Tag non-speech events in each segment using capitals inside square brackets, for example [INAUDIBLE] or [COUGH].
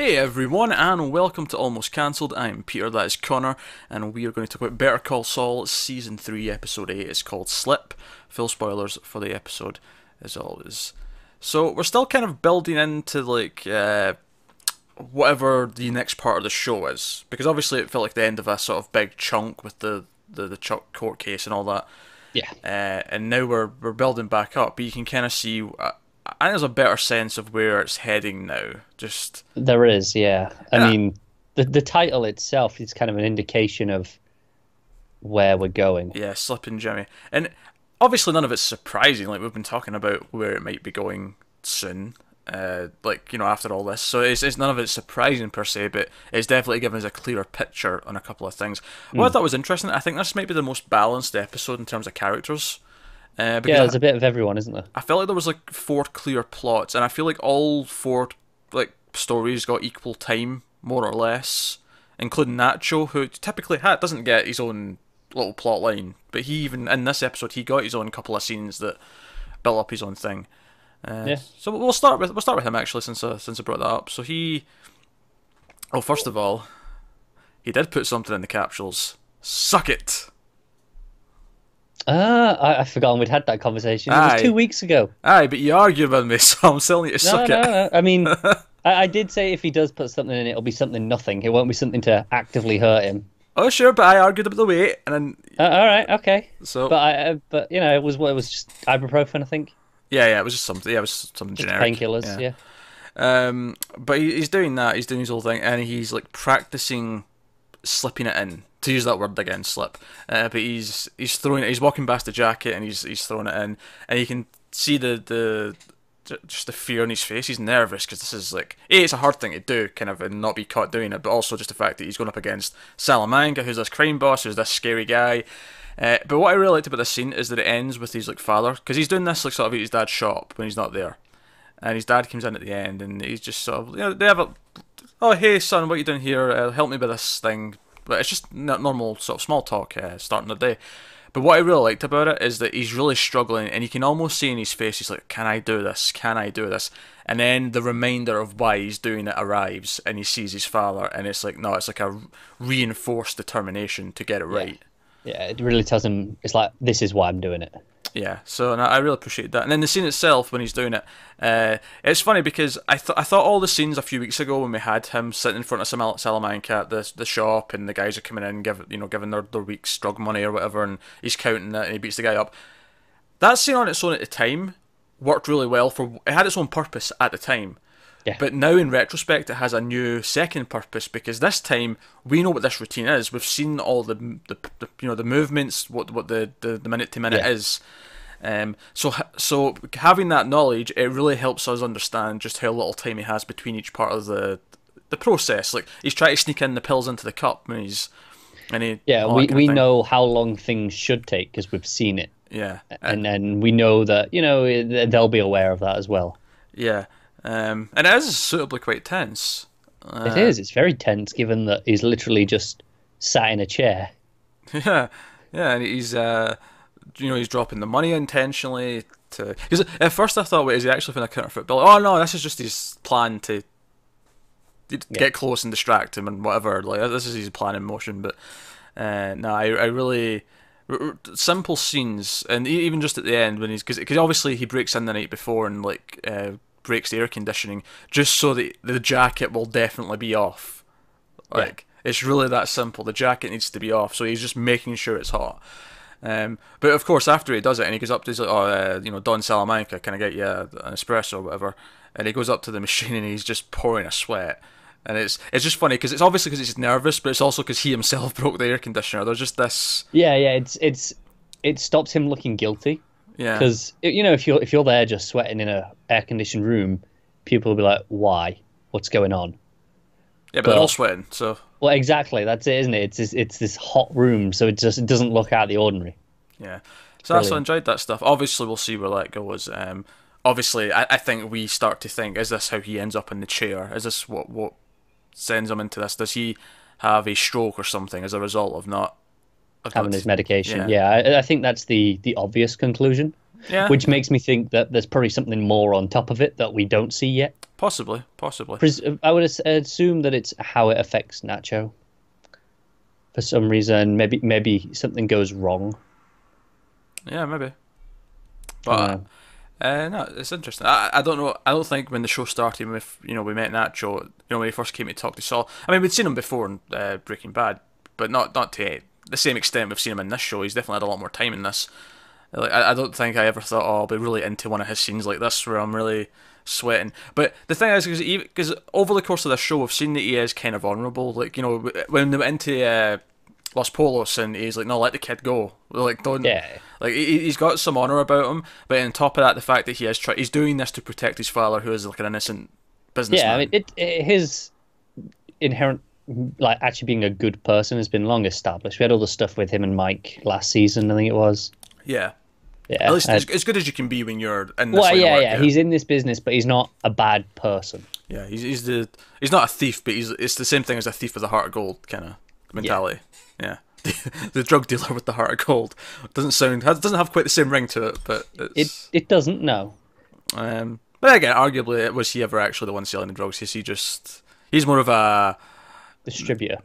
Hey everyone, and welcome to Almost Cancelled. I'm Peter, that is Connor, and we are going to talk about Better Call Saul Season 3, Episode 8. It's called Slip. Full spoilers for the episode, as always. So, we're still kind of building into, like, uh, whatever the next part of the show is. Because obviously it felt like the end of a sort of big chunk with the, the, the Chuck court case and all that. Yeah. Uh, and now we're, we're building back up, but you can kind of see. I think there's a better sense of where it's heading now. Just There is, yeah. I Yeah. mean, the the title itself is kind of an indication of where we're going. Yeah, slipping Jimmy. And obviously none of it's surprising. Like we've been talking about where it might be going soon. Uh, like you know, after all this, so it's, it's none of it's surprising per se, but it's definitely given us a clearer picture on a couple of things. What I thought was interesting, I think this might be the most balanced episode in terms of characters. Uh, Yeah, there's a bit of everyone, isn't there? I felt like there was like four clear plots, and I feel like all four like stories got equal time, more or less, including Nacho, who typically ha- doesn't get his own little plot line, but he even in this episode he got his own couple of scenes that built up his own thing. Uh, Yeah. So we'll start with we'll start with him actually, since uh, since I brought that up. So he, oh, first of all, he did put something in the capsules. Suck it. Ah, I, I forgotten we'd had that conversation. It Aye. was two weeks ago. Aye, but you argued with me, [LAUGHS] so I'm telling you to No, suck no, it. no. I mean, [LAUGHS] I, I did say if he does put something in, it'll be something nothing. It won't be something to actively hurt him. Oh sure, but I argued about the weight, and then Uh, all right, okay. so But I, uh, but you know, it was what it was just ibuprofen, I think. yeah, yeah, it was just something. Yeah, it was something Just generic. painkillers. Yeah. Um, but he, he's doing that. He's doing his whole thing, and he's like practicing slipping it in. To use that word again, slip. Uh, but he's he's throwing. He's walking past the jacket, and he's he's throwing it in, and you can see the the just the fear on his face. He's nervous because this is like a it's a hard thing to do, kind of, and not be caught doing it. But also just the fact that he's going up against Salamanca, who's this crime boss, who's this scary guy. Uh, but what I really liked about this scene is that it ends with his like father, because he's doing this like sort of at his dad's shop when he's not there and his dad comes in at the end, and he's just sort of, you know, they have a, oh hey son, what you doing here? Uh, help me with this thing. But it's just normal sort of small talk uh, starting the day. But what I really liked about it is that he's really struggling, and you can almost see in his face, he's like, "Can I do this? Can I do this?" And then the reminder of why he's doing it arrives, and he sees his father, and it's like, no, it's like a reinforced determination to get it right. Yeah, it really tells him it's like this is why I'm doing it. Yeah, so I really appreciate that. And then the scene itself, when he's doing it, uh, it's funny because I thought I thought all the scenes a few weeks ago when we had him sitting in front of Samal- Salamanca at the the shop, and the guys are coming in, give you know, giving their, their week's drug money or whatever, and he's counting it, and he beats the guy up. That scene on its own at the time worked really well for it had its own purpose at the time. Yeah. But now in retrospect, it has a new second purpose because this time we know what this routine is. We've seen all the, the, the you know the movements, what what the the, the minute to minute Yeah. is. Um, so so having that knowledge, it really helps us understand just how little time he has between each part of the the process. Like he's trying to sneak in the pills into the cup when he's and he Yeah, we, that kind of we know how long things should take because we've seen it, yeah and then we know that you know eh, they'll be aware of that as well. yeah um, and it is suitably quite tense. Uh, It is. It's very tense, given that he's literally just sat in a chair. [LAUGHS] Yeah, yeah, and he's uh, you know, he's dropping the money intentionally to. Because at first I thought, wait, is he actually going to counterfeit bill? Oh no, this is just his plan to get close and distract him and whatever. Like this is his plan in motion. But uh, no, I I really simple scenes, and even just at the end when he's because obviously he breaks in the night before and like uh, breaks the air conditioning just so that the jacket will definitely be off. Like it's really that simple. The jacket needs to be off, so he's just making sure it's hot. Um, but of course, after he does it, and he goes up to his, like, oh, uh, you know, Don Salamanca, can I get you an espresso or whatever? And he goes up to the [LAUGHS] machine and he's just pouring a sweat. And it's it's just funny because it's obviously because he's nervous, but it's also because he himself [LAUGHS] broke the air conditioner. There's just this, Yeah, yeah. It's it's it stops him looking guilty yeah, because you know if you're if you're there just sweating in a air conditioned room, people will be like, "Why? What's going on?" yeah, but they're all sweating. So Well, exactly. That's it, isn't it? It's this, it's this hot room, so it just it doesn't look out of the ordinary. Yeah. So that's I Brilliant. enjoyed that stuff. Obviously, we'll see where that goes. Um, obviously, I, I think we start to think: Is this how he ends up in the chair? Is this what what sends him into this? Does he have a stroke or something as a result of not having his medication. yeah. Yeah, I, I think that's the the obvious conclusion, Yeah, which makes me think that there's probably something more on top of it that we don't see yet. possibly, possibly. I would assume that it's how it affects Nacho. For some reason, maybe maybe something goes wrong. Yeah, maybe. But uh, no, it's interesting. I, I don't know. I don't think when the show started, with you know we met Nacho, you know when he first came to talk to Saul. I mean, we'd seen him before in uh, Breaking Bad, but not not to the same extent we've seen him in this show. He's definitely had a lot more time in this. Like I, I don't think I ever thought, oh, I'll be really into one of his scenes like this where I'm really sweating. But the thing is, because over the course of this show, we've seen that he is kind of honourable. Like you know, when they went into uh, Los Pollos and he's like, no, let the kid go. Like don't. Yeah. Like he, he's got some honour about him, but on top of that, the fact that he is try- he's doing this to protect his father, who is like an innocent businessman. Yeah, I mean, it, it, his inherent like actually being a good person has been long established. We had all the stuff with him and Mike last season, I think it was. yeah. Yeah, At least uh, as, good as you can be when you're in this well, yeah, work, yeah, He's in this business, but he's not a bad person. Yeah, he's, he's the he's not a thief, but he's it's the same thing as a thief with a heart of gold kind of mentality. Yeah, [LAUGHS] the drug dealer with the heart of gold doesn't sound doesn't have quite the same ring to it, but It it's, it doesn't know. um. But again, arguably, was he ever actually the one selling the drugs? Is he just he's more of a Distributor.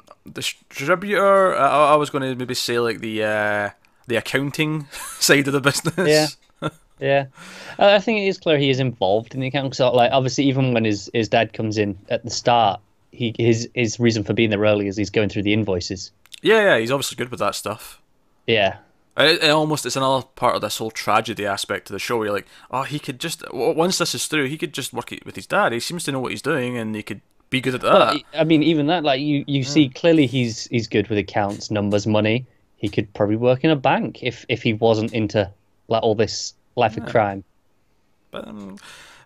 distributor? I, I was going to maybe say like the uh, the accounting [LAUGHS] side of the business. Yeah. [LAUGHS] Yeah, I think it is clear he is involved in the account. So, like, obviously, even when his, his dad comes in at the start, he his his reason for being there early is he's going through the invoices. yeah, yeah. He's obviously good with that stuff. Yeah, It, it almost it's another part of this whole tragedy aspect of the show. Where you're like, oh, he could just once this is through, he could just work it with his dad. He seems to know what he's doing, and he could be good at that. Well, I mean, even that, like you, you see clearly he's he's good with accounts, numbers, money. He could probably work in a bank if if he wasn't into like all this life of crime. But um,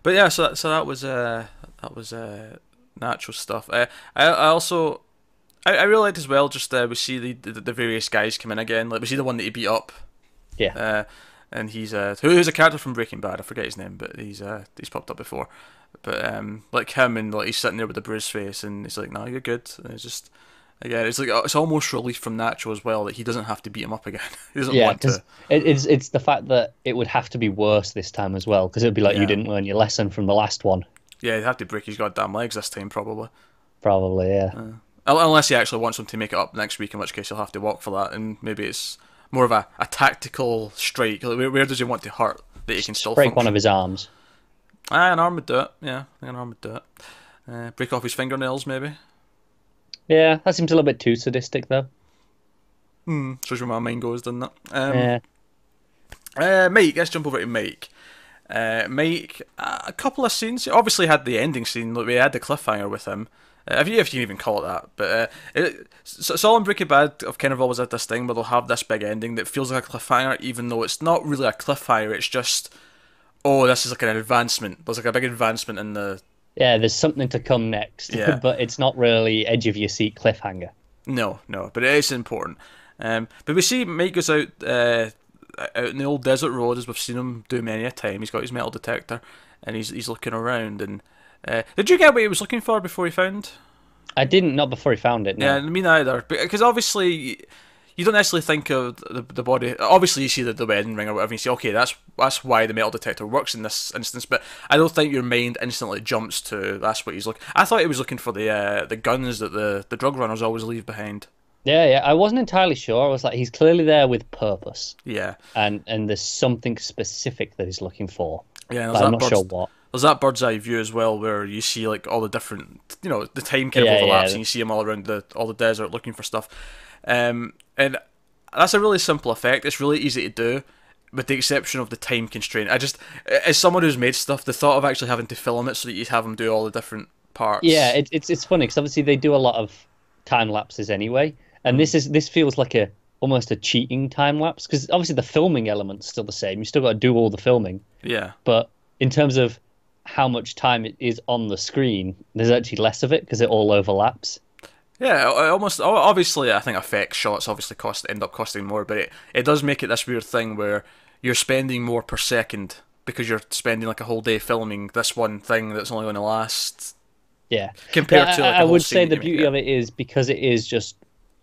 but yeah, so that, so that was uh that was uh Nacho stuff. Uh, I I also I, I really liked as well. Just uh, we see the, the the various guys come in again. Like we see the one that he beat up. Yeah, Uh, and he's uh who's a character from Breaking Bad. I forget his name, but he's uh he's popped up before. But um like him and like he's sitting there with a bruised face, and he's like, "No, you're good." And it's just. Again, it's like it's almost relief from Nacho as well that he doesn't have to beat him up again. [LAUGHS] he doesn't yeah, want to. it, it's it's the fact that it would have to be worse this time as well, because it would be like Yeah. you didn't learn your lesson from the last one, Yeah, he'd have to break his goddamn legs this time probably. probably. Yeah, Un- Unless he actually wants him to make it up next week, in which case he'll have to walk for that, and maybe it's more of a, a tactical strike. Like, where, where does he want to hurt that he can still break function? one of his arms. Ah, an arm would do it. Yeah, I think an arm would do it. Uh, break off his fingernails, maybe. Yeah, that seems a little bit too sadistic though. Hmm. Shows where my mind goes, doesn't it? Um, yeah, Uh, Mike, let's jump over to Mike. Uh, Mike, a couple of scenes. Obviously had the ending scene. Like we had the cliffhanger with him. Uh, if you if you can even call it that, but uh, it, so, Saul and Breaking Bad have kind of always had this thing where they'll have this big ending that feels like a cliffhanger, even though it's not really a cliffhanger. It's just, oh, this is like an advancement. There's like a big advancement in the. yeah. There's something to come next, Yeah. [LAUGHS] but it's not really edge of your seat cliffhanger. No, no, but it is important. Um, but we see Mike goes out uh, out in the old desert road as we've seen him do many a time. He's got his metal detector, and he's he's looking around. And uh, did you get what he was looking for before he found? I didn't, not before he found it. No. Yeah, me neither. Because obviously, you don't necessarily think of the, the body. Obviously, you see the, the wedding ring or whatever, and you say, okay, that's that's why the metal detector works in this instance. But I don't think your mind instantly jumps to that's what he's looking. I thought he was looking for the uh, the guns that the, the drug runners always leave behind. Yeah, yeah. I wasn't entirely sure. I was like, he's clearly there with purpose, Yeah, and and there's something specific that he's looking for. yeah. and But there's I'm not sure what. There's that bird's eye view as well, where you see like all the different, you know, the time kind yeah, overlaps, yeah. and you see him all around the all the desert looking for stuff. Um, and that's a really simple effect. It's really easy to do, with the exception of the time constraint. I just, as someone who's made stuff, the thought of actually having to film it so that you have them do all the different parts. Yeah, it, it's it's funny because obviously they do a lot of time lapses anyway, and this is this feels like a almost a cheating time lapse because obviously the filming element's still the same. You still got to do all the filming, yeah, but in terms of how much time it is on the screen, there's actually less of it because it all overlaps. Yeah. I Almost, obviously, I think effect shots obviously cost end up costing more, but it it does make it this weird thing where you're spending more per second because you're spending like a whole day filming this one thing that's only going to last Yeah, compared Yeah, to I, like, I whole would say the beauty of it is because it is just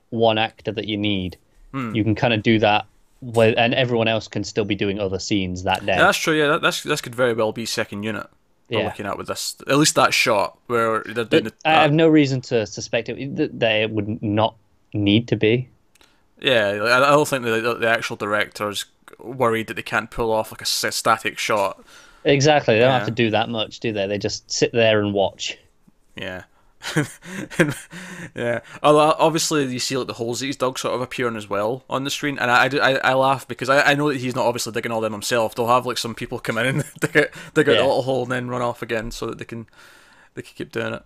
one actor that you need. Hmm. You can kind of do that, with, and everyone else can still be doing other scenes that day. Yeah, that's true. Yeah, that, that's this could very well be second unit. Yeah. looking at with this. At least that shot where they're doing the, I have no reason to suspect it that they would not need to be. Yeah, I don't think the, the the actual director's worried that they can't pull off like a static shot. Exactly. They don't Yeah. have to do that much, do they? They just sit there and watch. Yeah. [LAUGHS] yeah. Obviously you see like the holes that his dog sort of appearing as well on the screen, and I, I, I, laugh because I, I know that he's not obviously digging all them himself. They'll have like some people come in and [LAUGHS] dig out, dig out Yeah. a little hole and then run off again so that they can they can keep doing it.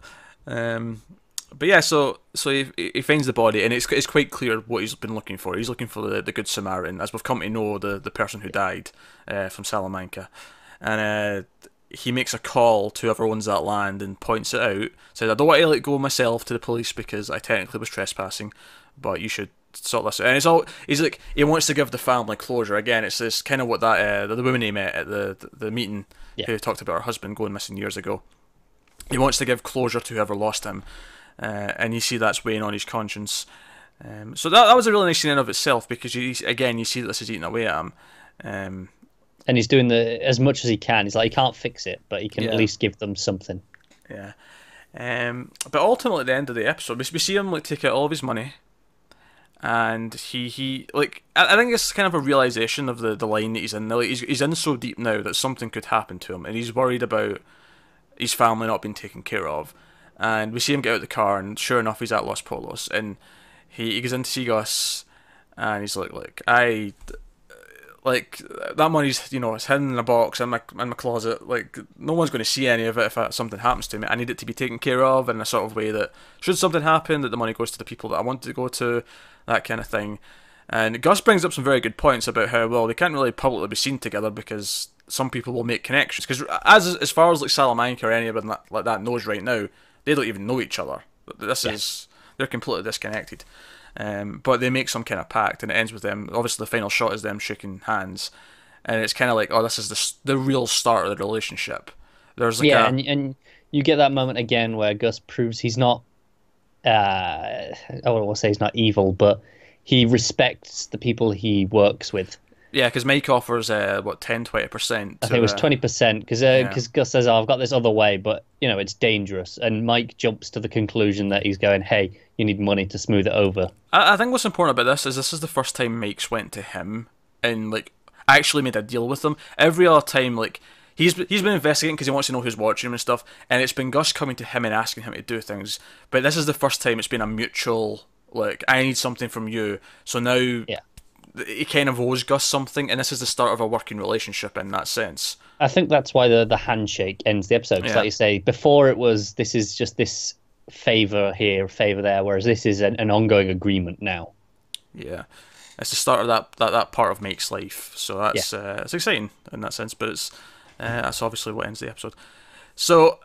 Um, but yeah, so so he, he finds the body, and it's it's quite clear what he's been looking for. He's looking for the, the good Samaritan, as we've come to know the the person who died uh, from Salamanca, and uh, he makes a call to whoever owns that land and points it out. Says, "I don't want to let go myself to the police because I technically was trespassing, but you should." Sort this out. and it's all he's like he wants to give the family closure again. It's this kind of what that uh, the, woman he met at the the, the meeting Yeah. who talked about her husband going missing years ago he wants to give closure to whoever lost him, uh, and you see that's weighing on his conscience. Um, so that that was a really nice scene in of itself because you again you see that this is eating away at him. Um, And he's doing the as much as he can. He's like he can't fix it, but he can Yeah. at least give them something. yeah, um, but ultimately at the end of the episode, we, we see him like take out all of his money, and he he like I, I think it's kind of a realization of the, the line that he's in. Like, he's he's in so deep now that something could happen to him, and he's worried about his family not being taken care of. And we see him get out of the car, and sure enough, he's at Los Pollos, and he, he goes in to see Gus, and he's like, "Look, I like that money's you know it's hidden in a box in my in my closet. Like no one's going to see any of it if uh, something happens to me. I need it to be taken care of in a sort of way that should something happen, that the money goes to the people that I want it to go to, that kind of thing." And Gus brings up some very good points about how well they can't really publicly be seen together because some people will make connections. Because as as far as like Salamanca or anybody that, like that knows right now, they don't even know each other. This Yeah. is they're completely disconnected. Um, but they make some kind of pact, and it ends with them. Obviously, the final shot is them shaking hands, and it's kind of like, oh, this is the the real start of the relationship. There's like yeah, a, and and you get that moment again where Gus proves he's not. Uh, I don't want to say he's not evil, but he respects the people he works with. Yeah, because Mike offers uh, what 10 20 percent. I think it was twenty percent because yeah. Gus says, oh, "I've got this other way, but you know it's dangerous." And Mike jumps to the conclusion that he's going, "Hey, you need money to smooth it over." I, I think what's important about this is this is the first time Mike's went to him and like actually made a deal with him. Every other time, like he's he's been investigating because he wants to know who's watching him and stuff, and it's been Gus coming to him and asking him to do things. But this is the first time it's been a mutual like I need something from you. So now Yeah. He kind of owes Gus something, and this is the start of a working relationship in that sense. I think that's why the the handshake ends the episode. Yeah. like you say, before it was this is just this favor here, favor there, whereas this is an, an ongoing agreement now. Yeah, it's the start of that that, that part of Mike's life. So that's uh, it's exciting in that sense, but it's uh, that's obviously what ends the episode. So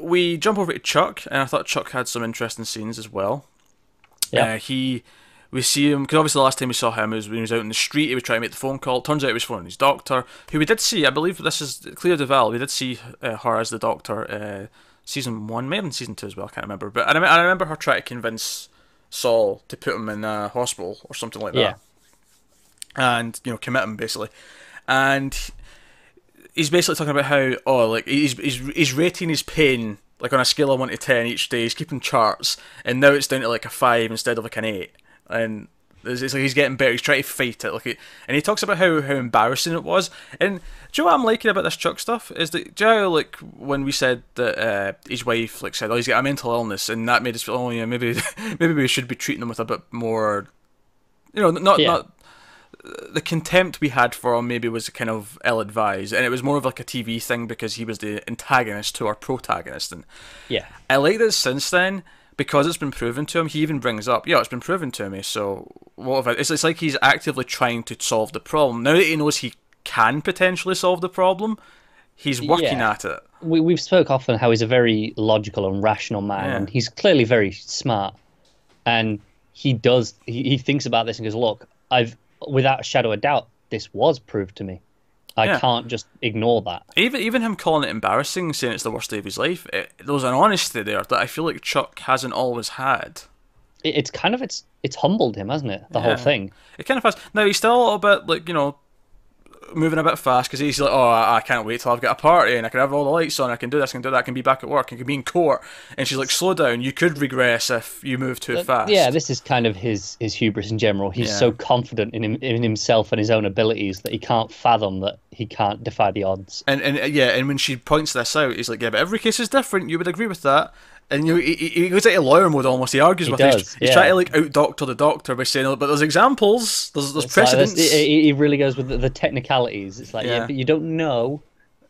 we jump over to Chuck, and I thought Chuck had some interesting scenes as well. Yeah. Uh, he we see him because obviously the last time we saw him was when he was out in the street. He was trying to make the phone call. Turns out he was phoning his doctor, who we did see. I believe this is Clea DuVall. We did see uh, her as the doctor. Uh, season one, maybe in season two as well. I can't remember, but I, rem- I remember her trying to convince Saul to put him in a hospital or something like that. Yeah. And you know, commit him basically, and he's basically talking about how oh like he's he's he's rating his pain like on a scale of one to ten each day. He's keeping charts, and now it's down to like a five instead of like an eight, and. It's it's like he's getting better. He's trying to fight it, like, and he talks about how, how embarrassing it was. And do you know what I'm liking about this Chuck stuff is that do you know like when we said that uh, his wife like said, oh, he's got a mental illness, and that made us feel, oh yeah, maybe [LAUGHS] maybe we should be treating him with a bit more, you know, not Yeah. not the contempt we had for him maybe was kind of ill advised, and it was more of like a TV thing because he was the antagonist to our protagonist. And Yeah. I like that since then because it's been proven to him. He even brings up, yeah, it's been proven to me. So what if I, it's, it's like he's actively trying to solve the problem now that he knows he can potentially solve the problem. He's working Yeah. at it. We we've spoke often how he's a very logical and rational man, Yeah. and he's clearly very smart. And he does he, he thinks about this and goes, "Look, I've without a shadow of doubt, this was proved to me. I Yeah. can't just ignore that." Even even him calling it embarrassing, saying it's the worst day of his life, it, there was an honesty there that I feel like Chuck hasn't always had. It, it's kind of it's it's humbled him, hasn't it? The whole thing. It kind of has. Now he's still a little bit like you know, moving a bit fast because he's like, oh, I, I can't wait till I've got a party and I can have all the lights on. I can do this, I can do that. I can be back at work. I can be in court. And she's like, slow down. You could regress if you move too fast. Yeah, this is kind of his his hubris in general. He's Yeah. so confident in him, in himself and his own abilities that he can't fathom that he can't defy the odds. And and uh, yeah, and when she points this out, he's like, yeah, but every case is different. You would agree with that. And you he, he goes into lawyer mode almost. He argues He with. does, He's, he's yeah. trying to like out doctor the doctor by saying, "Oh, but there's examples. There's there's It's like precedents. this- he, really goes with the, the technicalities. It's like, yeah. Yeah. but you don't know.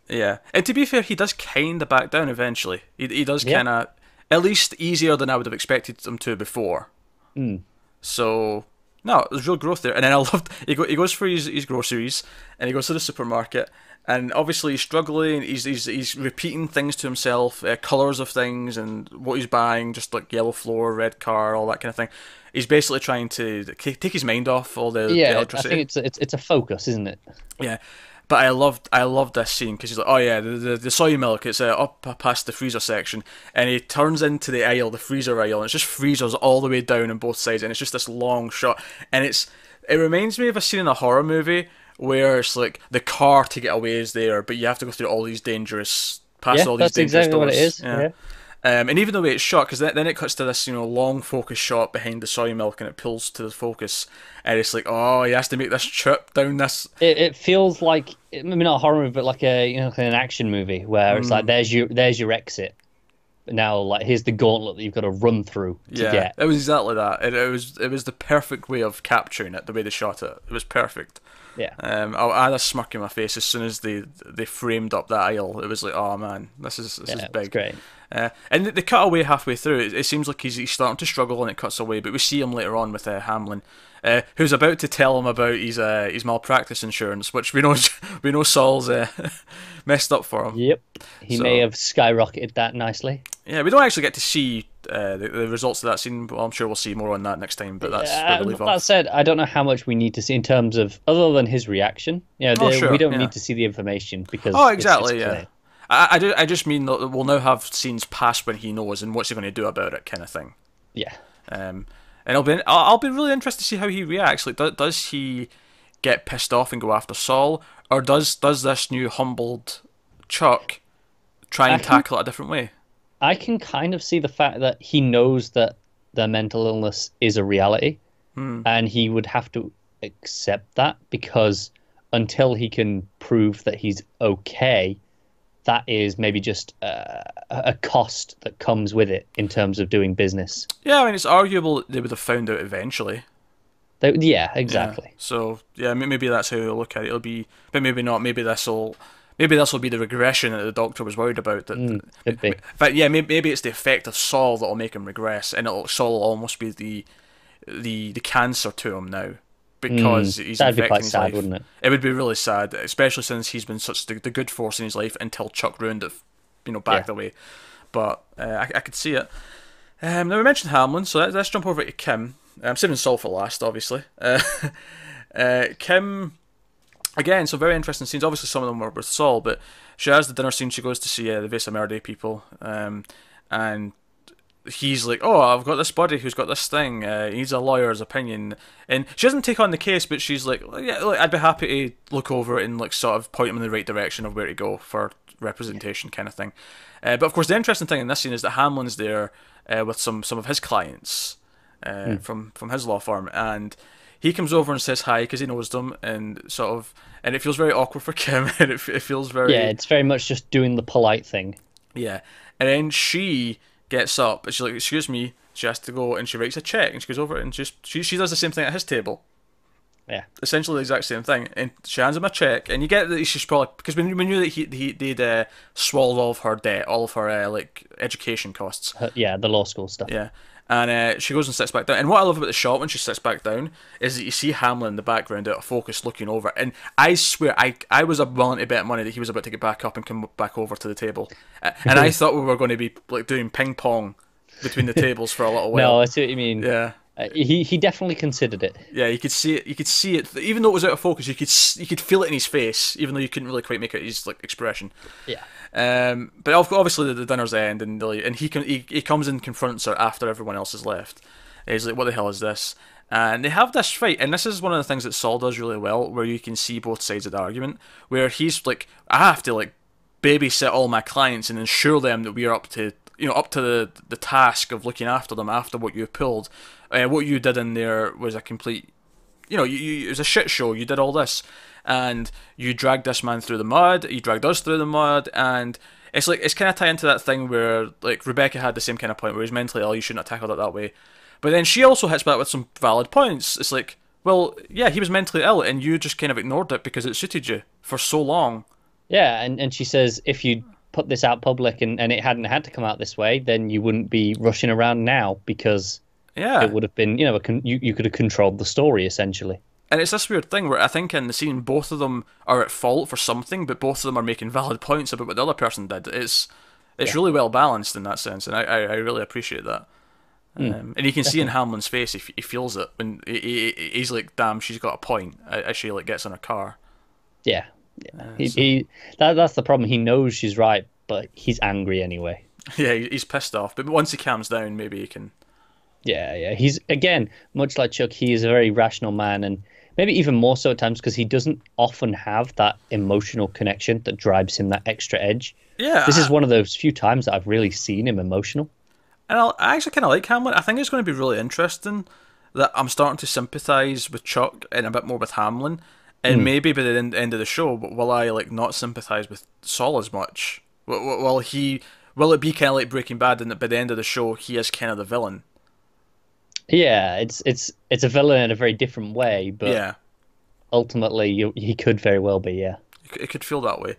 Yeah, and to be fair, he does kind of back down eventually. He he does kind of at least easier than I would have expected him to before. Hmm. So no, there's real growth there. And then I [LAUGHS] loved he go, he goes for his, his groceries and he goes to the supermarket and obviously he's struggling. He's he's, he's repeating things to himself, uh, colors of things and what he's buying, just like yellow floor, red car, all that kind of thing. He's basically trying to take his mind off all the, the Yeah, I think it's a, it's it's a focus, isn't it? Yeah, but I loved I loved this scene because he's like, oh yeah, the, the, the soy milk. It's uh, up past the freezer section, and he turns into the aisle, the freezer aisle, and it's just freezers all the way down on both sides, and it's just this long shot, and it's it reminds me of a scene in a horror movie where it's like the car to get away is there, but you have to go through all these dangerous past Yeah, all these that's dangerous exactly what it doors. is, yeah. Um, and even the way it's shot, because then, it cuts to this, you know, long focus shot behind the soy milk, and it pulls to the focus, and it's like, oh, he has to make this trip down this It, it feels like maybe not a horror movie, but like a you know like an action movie where it's Mm. like there's your there's your exit. Now like here's the gauntlet that you've got to run through to Yeah, get. it was exactly that. It, it was it was the perfect way of capturing it. The way they shot it, it was perfect. Yeah. Um, I, I had a smirk in my face as soon as they they framed up that aisle. It was like, oh man, this is this Yeah, is big. great. Uh, and they, they cut away halfway through. It, it seems like he's, he's starting to struggle, and it cuts away. But we see him later on with uh, Hamlin, uh, who's about to tell him about his uh, his malpractice insurance, which we know [LAUGHS] we know Saul's uh, [LAUGHS] messed up for him. Yep. He So- may have skyrocketed that nicely. Yeah, we don't actually get to see uh, the, the results of that scene. Well, I'm sure we'll see more on that next time. But that's leave that off. said, I don't know how much we need to see in terms of other than his reaction. You know, Oh, sure, we don't yeah. need to see the information because Oh, exactly. yeah. clear. I, I, do, I just mean that we'll now have scenes past when he knows and what's he going to do about it, kind of thing. Yeah. Um, and I'll be I'll, I'll be really interested to see how he reacts. Like, do, does he get pissed off and go after Saul, or does does this new humbled Chuck try I and think- tackle it a different way? I can kind of see the fact that he knows that their mental illness is a reality, Hmm. and he would have to accept that because until he can prove that he's okay, that is maybe just uh, a cost that comes with it in terms of doing business. Yeah, I mean, it's arguable they would have found out eventually. They, yeah, Yeah. exactly. So yeah, maybe that's how they'll look at it. It'll be, but maybe not. Maybe this will, maybe this will be the regression that the doctor was worried about. That, Mm, could be. but yeah, maybe, maybe it's the effect of Saul that'll make him regress, and it'll Saul will almost be the, the the cancer to him now because he's Mm, That'd be quite his sad, life. wouldn't it? It would be really sad, especially since he's been such the, the good force in his life until Chuck ruined it, you know, back Yeah. the way. But uh, I, I could see it. Um, now we mentioned Hamlin, so let's, let's jump over to Kim. I'm saving Saul for last, obviously. Uh, [LAUGHS] uh, Kim, again, some very interesting scenes. Obviously, some of them were with Saul, but she has the dinner scene. She goes to see uh, the Vesa Merde people, um, and he's like, "Oh, I've got this buddy who's got this thing. Uh, he needs a lawyer's opinion." And she doesn't take on the case, but she's like, "Yeah, look, I'd be happy to look over it and like sort of point him in the right direction of where to go for representation, kind of thing." Uh, but of course, the interesting thing in this scene is that Hamlin's there uh, with some some of his clients uh, from from his law firm, and he comes over and says hi because he knows them, and sort of, and it feels very awkward for Kim, [LAUGHS] and it, it feels very Yeah, it's very much just doing the polite thing. yeah. And then she gets up and she's like, Excuse me. She has to go and she writes a check and she goes over and just she, she does the same thing at his table. Yeah. Essentially the exact same thing. And she hands him a check and you get that she's probably because we, we knew that he, he they'd uh, swallowed all of her debt, all of her uh, like education costs. Uh, Yeah, the law school stuff. Yeah. And uh, she goes and sits back down. And what I love about the shot when she sits back down is that you see Hamlin in the background out of focus looking over. And I swear, I I was willing to bet money that he was about to get back up and come back over to the table. And I [LAUGHS] thought we were going to be like doing ping pong between the tables for a little while. No, I see what you mean. Yeah. Uh, he he definitely considered it. Yeah, you could see it. You could see it, even though it was out of focus. You could you could feel it in his face, even though you couldn't really quite make out his like expression. Yeah. Um, but obviously the, the dinner's end, and like, and he can he, he comes and confronts her after everyone else has left. He's like, "What the hell is this?" and they have this fight, and this is one of the things that Saul does really well, where you can see both sides of the argument. Where he's like, I have to like babysit all my clients and ensure them that we are up to you know up to the the task of looking after them after what you've pulled. Uh, what you did in there was a complete, you know, you, you, it was a shit show. You did all this, and you dragged this man through the mud. You dragged us through the mud, and it's like it's kind of tied into that thing where like Rebecca had the same kind of point where he's mentally ill. You shouldn't have tackled it that way. But then she also hits back with some valid points. It's like, well, yeah, he was mentally ill, and you just kind of ignored it because it suited you for so long. Yeah, and, and she says if you put this out public and, and it hadn't had to come out this way, then you wouldn't be rushing around now because yeah, it would have been, you know, con- you, you could have controlled the story essentially. And it's this weird thing where I think in the scene both of them are at fault for something, but both of them are making valid points about what the other person did. It's it's yeah. really well balanced in that sense, and I, I, I really appreciate that. Mm, um, and you can see in Hamlin's face he, he feels it when he, he, he's like, "Damn, she's got a point." As she like gets in her car. Yeah, yeah. Uh, he, so. he that that's the problem. He knows she's right, but he's angry anyway. [LAUGHS] Yeah, he's pissed off. But once he calms down, maybe he can. Yeah, yeah. He's again much like Chuck. He is a very rational man, and maybe even more so at times because he doesn't often have that emotional connection that drives him that extra edge. Yeah, this is one of those few times that I've really seen him emotional. And I'll, i actually kind of like Hamlin. I think it's going to be really interesting that I'm starting to sympathise with Chuck and a bit more with Hamlin. And mm. maybe by the end, end of the show, will I like not sympathise with Saul as much? Will, will he? Will it be kind of like Breaking Bad, and that by the end of the show, he is kind of the villain? Yeah, it's it's it's a villain in a very different way, but yeah, ultimately you, he could very well be. Yeah, it could feel that way.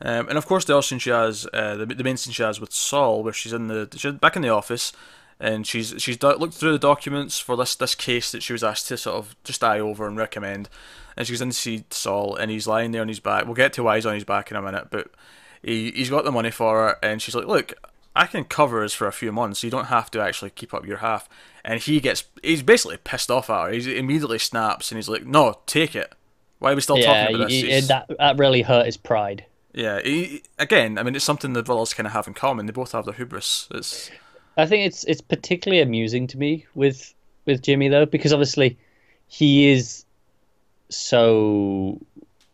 Um, and of course, the other scene she has, uh, the, the main scene she has with Saul, where she's in the she's back in the office, and she's she's do- looked through the documents for this this case that she was asked to sort of just eye over and recommend. And she goes in to see Saul, and he's lying there on his back. We'll get to why he's on his back in a minute, but he he's got the money for her, and she's like, "Look, I can cover us for a few months. So you don't have to actually keep up your half." And he gets he's basically pissed off at her. He immediately snaps, and he's like, "No, take it. Why are we still yeah, talking about this?" that that really hurt his pride. Yeah, he, again, I mean, it's something the brothers kind of have in common. They both have the hubris. It's. I think it's it's particularly amusing to me with with Jimmy though, because obviously he is so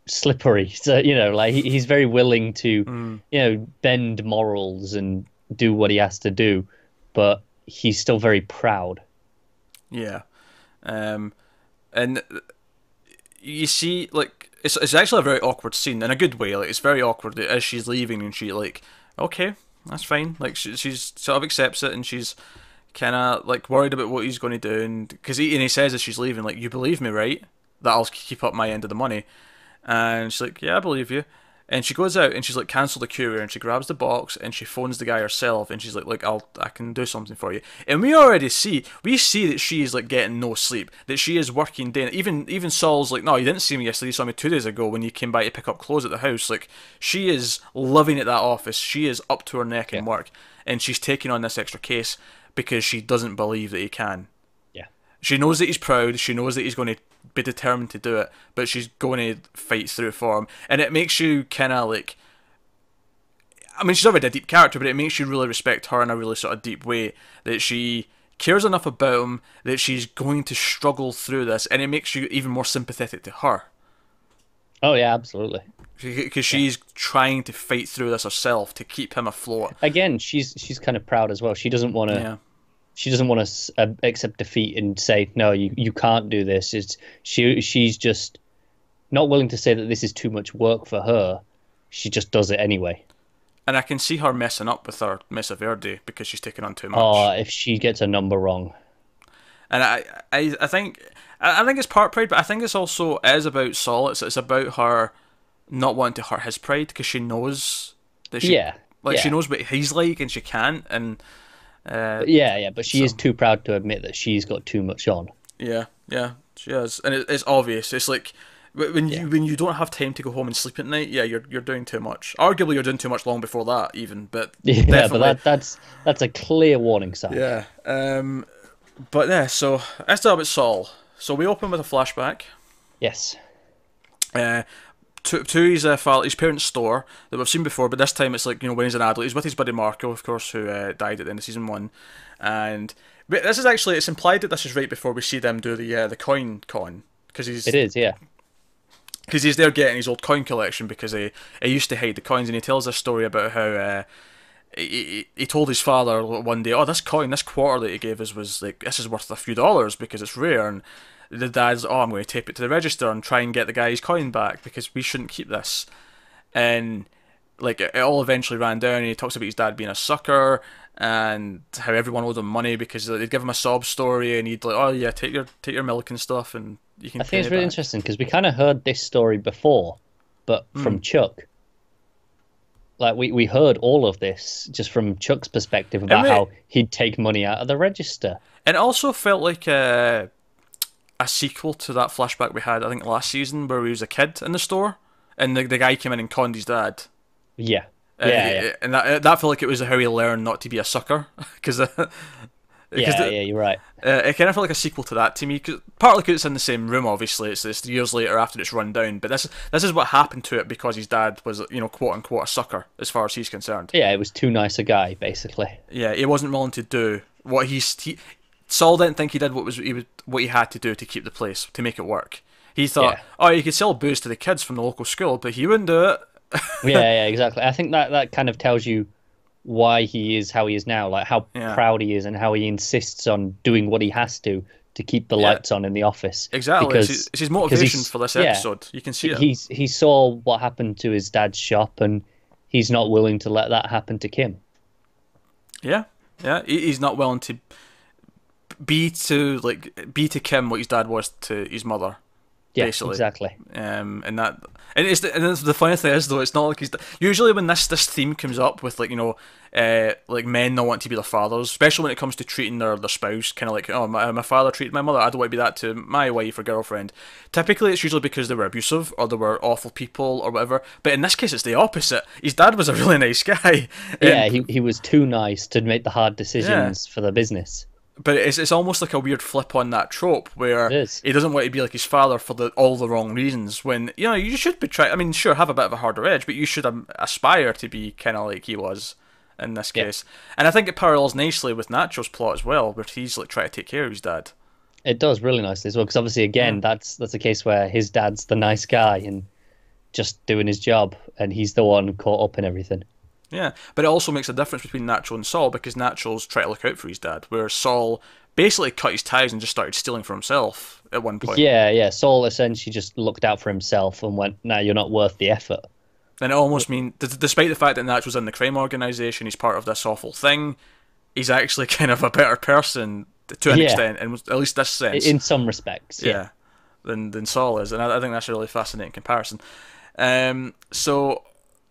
slippery. [LAUGHS] So you know, like he, he's very willing to mm. you know bend morals and do what he has to do, but he's still very proud. Yeah, um, and you see, like it's it's actually a very awkward scene in a good way. Like it's very awkward as she's leaving and she like, okay, that's fine. Like she, she's sort of accepts it and she's kind of like worried about what he's going to do and because he and he says as she's leaving like, you believe me, right? That I'll keep up my end of the money. And she's like, yeah, I believe you. And she goes out and she's like, cancel the courier, and she grabs the box and she phones the guy herself, and she's like, look, I'll I can do something for you. And we already see, we see that she is like getting no sleep, that she is working day. Even even Saul's like, no, you didn't see me yesterday. You saw me two days ago when you came by to pick up clothes at the house. Like she is living at that office. She is up to her neck yeah. in work, and she's taking on this extra case because she doesn't believe that he can. Yeah. She knows that he's proud. She knows that he's going to be determined to do it, but she's going to fight through for him, and it makes you kind of like. I mean, she's already a deep character, but it makes you really respect her in a really sort of deep way that she cares enough about him that she's going to struggle through this, and it makes you even more sympathetic to her. Oh yeah, absolutely. Because she's yeah. trying to fight through this herself to keep him afloat. Again, she's she's kind of proud as well. She doesn't want to. Yeah she doesn't want to uh, accept defeat and say no you, you can't do this it's she she's just not willing to say that this is too much work for her she just does it anyway and I can see her messing up with her Mesa Verde because she's taking on too much. Oh, if she gets a number wrong. And I, I, I think, I think it's part pride, but I think it's also is about Saul. It's, it's about her not wanting to hurt his pride because she knows that she, yeah, like yeah. she knows what he's like and she can't. And uh, yeah, yeah, but she so. is too proud to admit that she's got too much on. Yeah, yeah, she has, and it, it's obvious. It's like when you yeah. when you don't have time to go home and sleep at night. Yeah, you're you're doing too much. Arguably, you're doing too much long before that, even. But [LAUGHS] yeah, definitely. but that, that's that's a clear warning sign. Yeah. Um. But yeah, so let's talk about Saul. So we open with a flashback. Yes. Uh, to, to his uh, father, his parents' store that we've seen before, but this time it's like you know when he's an adult. He's with his buddy Marco, of course, who uh, died at the end of season one, and But this is actually it's implied that this is right before we see them do the uh, the coin con because he's It is, yeah. because he's there getting his old coin collection because he, he used to hide the coins and he tells a story about how uh, he, he, he told his father one day, oh this coin, this quarter that he gave us was like this is worth a few dollars because it's rare and the dad's oh I'm going to tape it to the register and try and get the guy's coin back because we shouldn't keep this and like it, it all eventually ran down and he talks about his dad being a sucker and how everyone owed him money because they'd give him a sob story and he'd like oh yeah take your take your milk and stuff and you can I think it's me really back." interesting because we kind of heard this story before, but Hmm. from Chuck. Like we, we heard all of this just from Chuck's perspective about how he'd take money out of the register. It also felt like a, a sequel to that flashback we had, I think, last season where he was a kid in the store and the, the guy came in and conned his dad. Yeah. Uh, Yeah, yeah. And that, that felt like it was how he learned not to be a sucker. [LAUGHS] Because [LAUGHS] Yeah, yeah, you're right. uh, it kind of felt like a sequel to that to me. Cause, partly because it's in the same room, obviously. It's, it's years later after it's run down. But this this is what happened to it because his dad was, you know, quote unquote, a sucker as far as he's concerned. Yeah, it was too nice a guy, basically. Yeah, he wasn't willing to do what he's. He, Saul didn't think he did what was he would, what he had to do to keep the place to make it work. He thought, Yeah. oh, you could sell booze to the kids from the local school, but he wouldn't do it. [LAUGHS] yeah, yeah, exactly. I think that that kind of tells you why he is how he is now, like how Yeah. proud he is and how he insists on doing what he has to to keep the Yeah. lights on in the office. Exactly, Because, it's, his, it's his motivation for this yeah. episode. You can see it. he's he saw what happened to his dad's shop and he's not willing to let that happen to Kim. Yeah, yeah. He, he's not willing to be to like be to Kim what his dad was to his mother. Yeah, Basically. exactly. um, and that and it's the, and it's the funny thing is though it's not like he's usually when this this theme comes up with like you know uh, like men not want to be their fathers especially when it comes to treating their, their spouse kind of like oh my, my father treated my mother I don't want to be that to my wife or girlfriend typically it's usually because they were abusive or they were awful people or whatever but in this case it's the opposite his dad was a really [LAUGHS] nice guy Yeah, he he was too nice to make the hard decisions for the business. But it's it's almost like a weird flip on that trope where he doesn't want to be like his father for the all the wrong reasons. When you know you should be trying. I mean, sure, have a bit of a harder edge, but you should um, aspire to be kind of like he was in this Yeah. case. And I think it parallels nicely with Nacho's plot as well, where he's like trying to take care of his dad. It does really nicely as well because obviously again that's that's a case where his dad's the nice guy and just doing his job and he's the one caught up in everything. Yeah, but it also makes a difference between Nacho and Saul because Nacho's trying to look out for his dad, where Saul basically cut his ties and just started stealing for himself at one point. Yeah, yeah. Saul essentially just looked out for himself and went, "No, you're not worth the effort." And it almost mean, d- despite the fact that Nacho's in the crime organization, he's part of this awful thing. He's actually [LAUGHS] kind of a better person to an Yeah. extent, in at least this sense. In some respects, yeah. yeah, than than Saul is, and I, I think that's a really fascinating comparison. Um, so.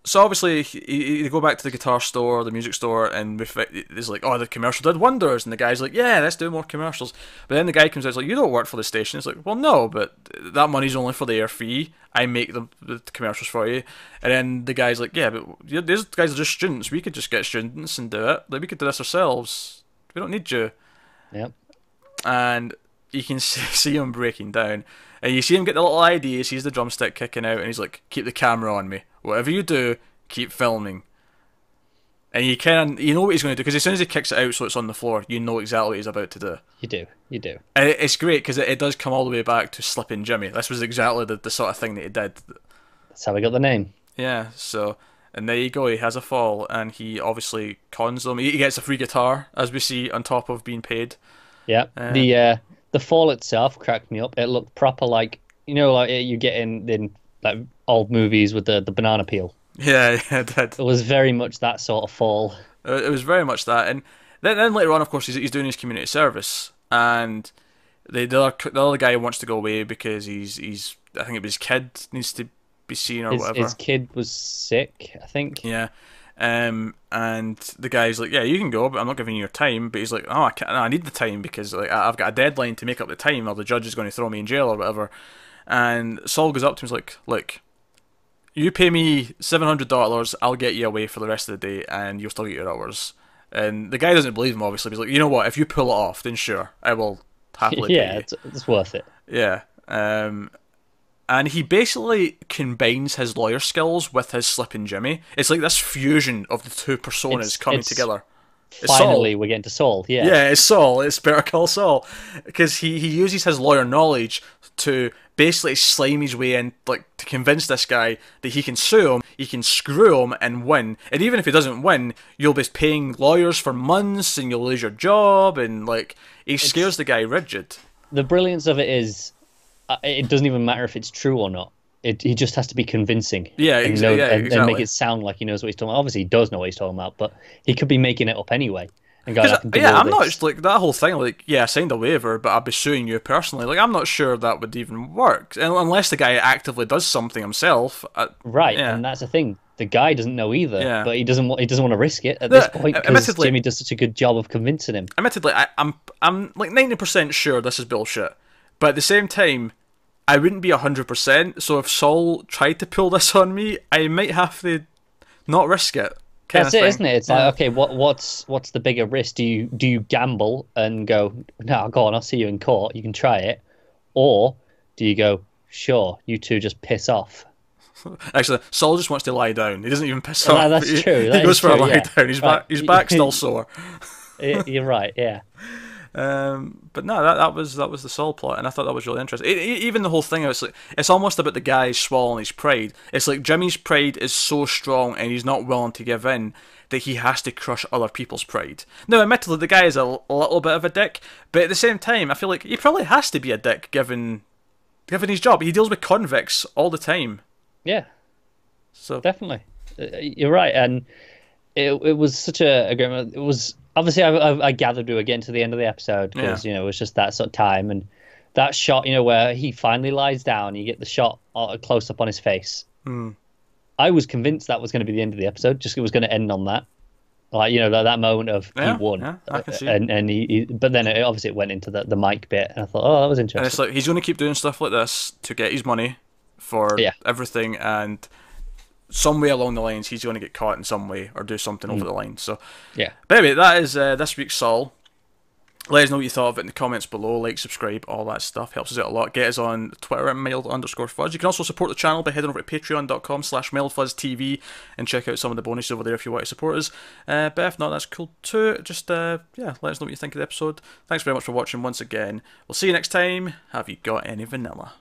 So obviously, he, he, go back to the guitar store, the music store, and it's like, oh, the commercial did wonders, and the guy's like, yeah, let's do more commercials. But then the guy comes out, he's like, you don't work for the station. It's like, well, no, but that money's only for the air fee. I make the, the commercials for you. And then the guy's like, yeah, but you- these guys are just students. We could just get students and do it. Like we could do this ourselves. We don't need you Yep. and you can [LAUGHS] see, him breaking down. And you see him get the little ID, he sees the drumstick kicking out, and he's like, "Keep the camera on me. Whatever you do, keep filming." And you can, you know what he's going to do because as soon as he kicks it out, so it's on the floor, you know exactly what he's about to do. You do, you do. And it's great because it, it does come all the way back to slipping Jimmy. This was exactly the, the sort of thing that he did. That's how we got the name. Yeah, so and there you go. He has a fall, and he obviously cons them. He he gets a free guitar, as we see, on top of being paid. Yeah. Uh, the uh, the fall itself cracked me up. It looked proper like you know, like you get in in like old movies with the the banana peel. Yeah, [LAUGHS] yeah, it did. It was very much that sort of fall. Uh, It was very much that, and then, then later on, of course, he's, he's doing his community service, and the the other, the other guy wants to go away because he's he's I think it was his kid needs to be seen or His, whatever. his kid was sick, I think. Yeah, um, and the guy's like, yeah, you can go, but I'm not giving you your time. But he's like, oh, I can't. No, I need the time because like I've got a deadline to make up the time, or the judge is going to throw me in jail or whatever. And Saul goes up to him, he's like, look. You pay me seven hundred dollars, I'll get you away for the rest of the day, and you'll still get your hours. And the guy doesn't believe him, obviously. He's like, you know what? If you pull it off, then sure, I will happily [LAUGHS] pay yeah, you. it's, it's worth it. Yeah. Um, and he basically combines his lawyer skills with his slipping Jimmy. It's like this fusion of the two personas It's- coming it's- together. It's Finally, we're getting to Saul. Yeah. Yeah, it's Saul. It's Better Call Saul because he, he uses his lawyer knowledge to basically slime his way in, like to convince this guy that he can sue him, he can screw him and win. And even if he doesn't win, you'll be paying lawyers for months and you'll lose your job. And like he scares the guy rigid. The brilliance of it is, uh, it doesn't even matter if it's true or not. It, he just has to be convincing. Yeah, and, know- yeah, and, and make it sound like he knows what he's talking about. Obviously, he does know what he's talking about, but he could be making it up anyway. And going, I 'Cause, yeah, I'm not this. just like that whole thing. Like, yeah, I signed a waiver, but I'll be suing you personally. Like, I'm not sure that would even work Un- unless the guy actively does something himself. Uh, Right, Yeah. and that's the thing. The guy doesn't know either, Yeah. but he doesn't. wa- He doesn't want to risk it at this point because Jimmy does such a good job of convincing him. admittedly, I, I'm I'm like ninety percent sure this is bullshit, but at the same time, I wouldn't be hundred percent. So if Saul tried to pull this on me, I might have to not risk it. That's it, isn't it? It's Yeah. like, okay, what what's what's the bigger risk? Do you do you gamble and go, no, go on, I'll see you in court. You can try it, or do you go, sure, you two just piss off. [LAUGHS] Actually, Saul just wants to lie down. He doesn't even piss off. that's He- true, He, goes for a lie yeah. down. He's Right. back. His back's [LAUGHS] still sore. [LAUGHS] You're right, yeah. Um, but no, that, that was that was the Saul plot, and I thought that was really interesting. It, it- even the whole thing, it's like it's almost about the guy swallowing his pride. It's like Jimmy's pride is so strong, and he's not willing to give in that he has to crush other people's pride. Now, admittedly, the guy is a little bit of a dick, but at the same time, I feel like he probably has to be a dick given given his job. He deals with convicts all the time, Yeah, so definitely. Uh, You're right, and it it was such a, a great. It was obviously I, I, I gathered we were getting to the end of the episode because Yeah. you know it was just that sort of time and that shot, you know, where he finally lies down, you get the shot uh, close up on his face. Hmm. I was convinced that was going to be the end of the episode. Just it was going to end on that, like you know that, that moment of Yeah, he won, yeah, I can see. and and he, he but then it, obviously it went into the the Mike bit, and I thought, oh, that was interesting And it's like he's going to keep doing stuff like this to get his money for Yeah. everything, and some way along the lines, he's going to get caught in some way or do something Mm. over the line. So, yeah, but anyway, that is uh, this week's Saul. Let us know what you thought of it in the comments below. Like, subscribe, all that stuff helps us out a lot. Get us on Twitter at mild underscore fuzz. You can also support the channel by heading over to patreon.com slash mildfuzztv and check out some of the bonuses over there if you want to support us. Uh, but if not, that's cool too. Just, uh, yeah, let us know what you think of the episode. Thanks very much for watching once again. We'll see you next time. Have you got any vanilla?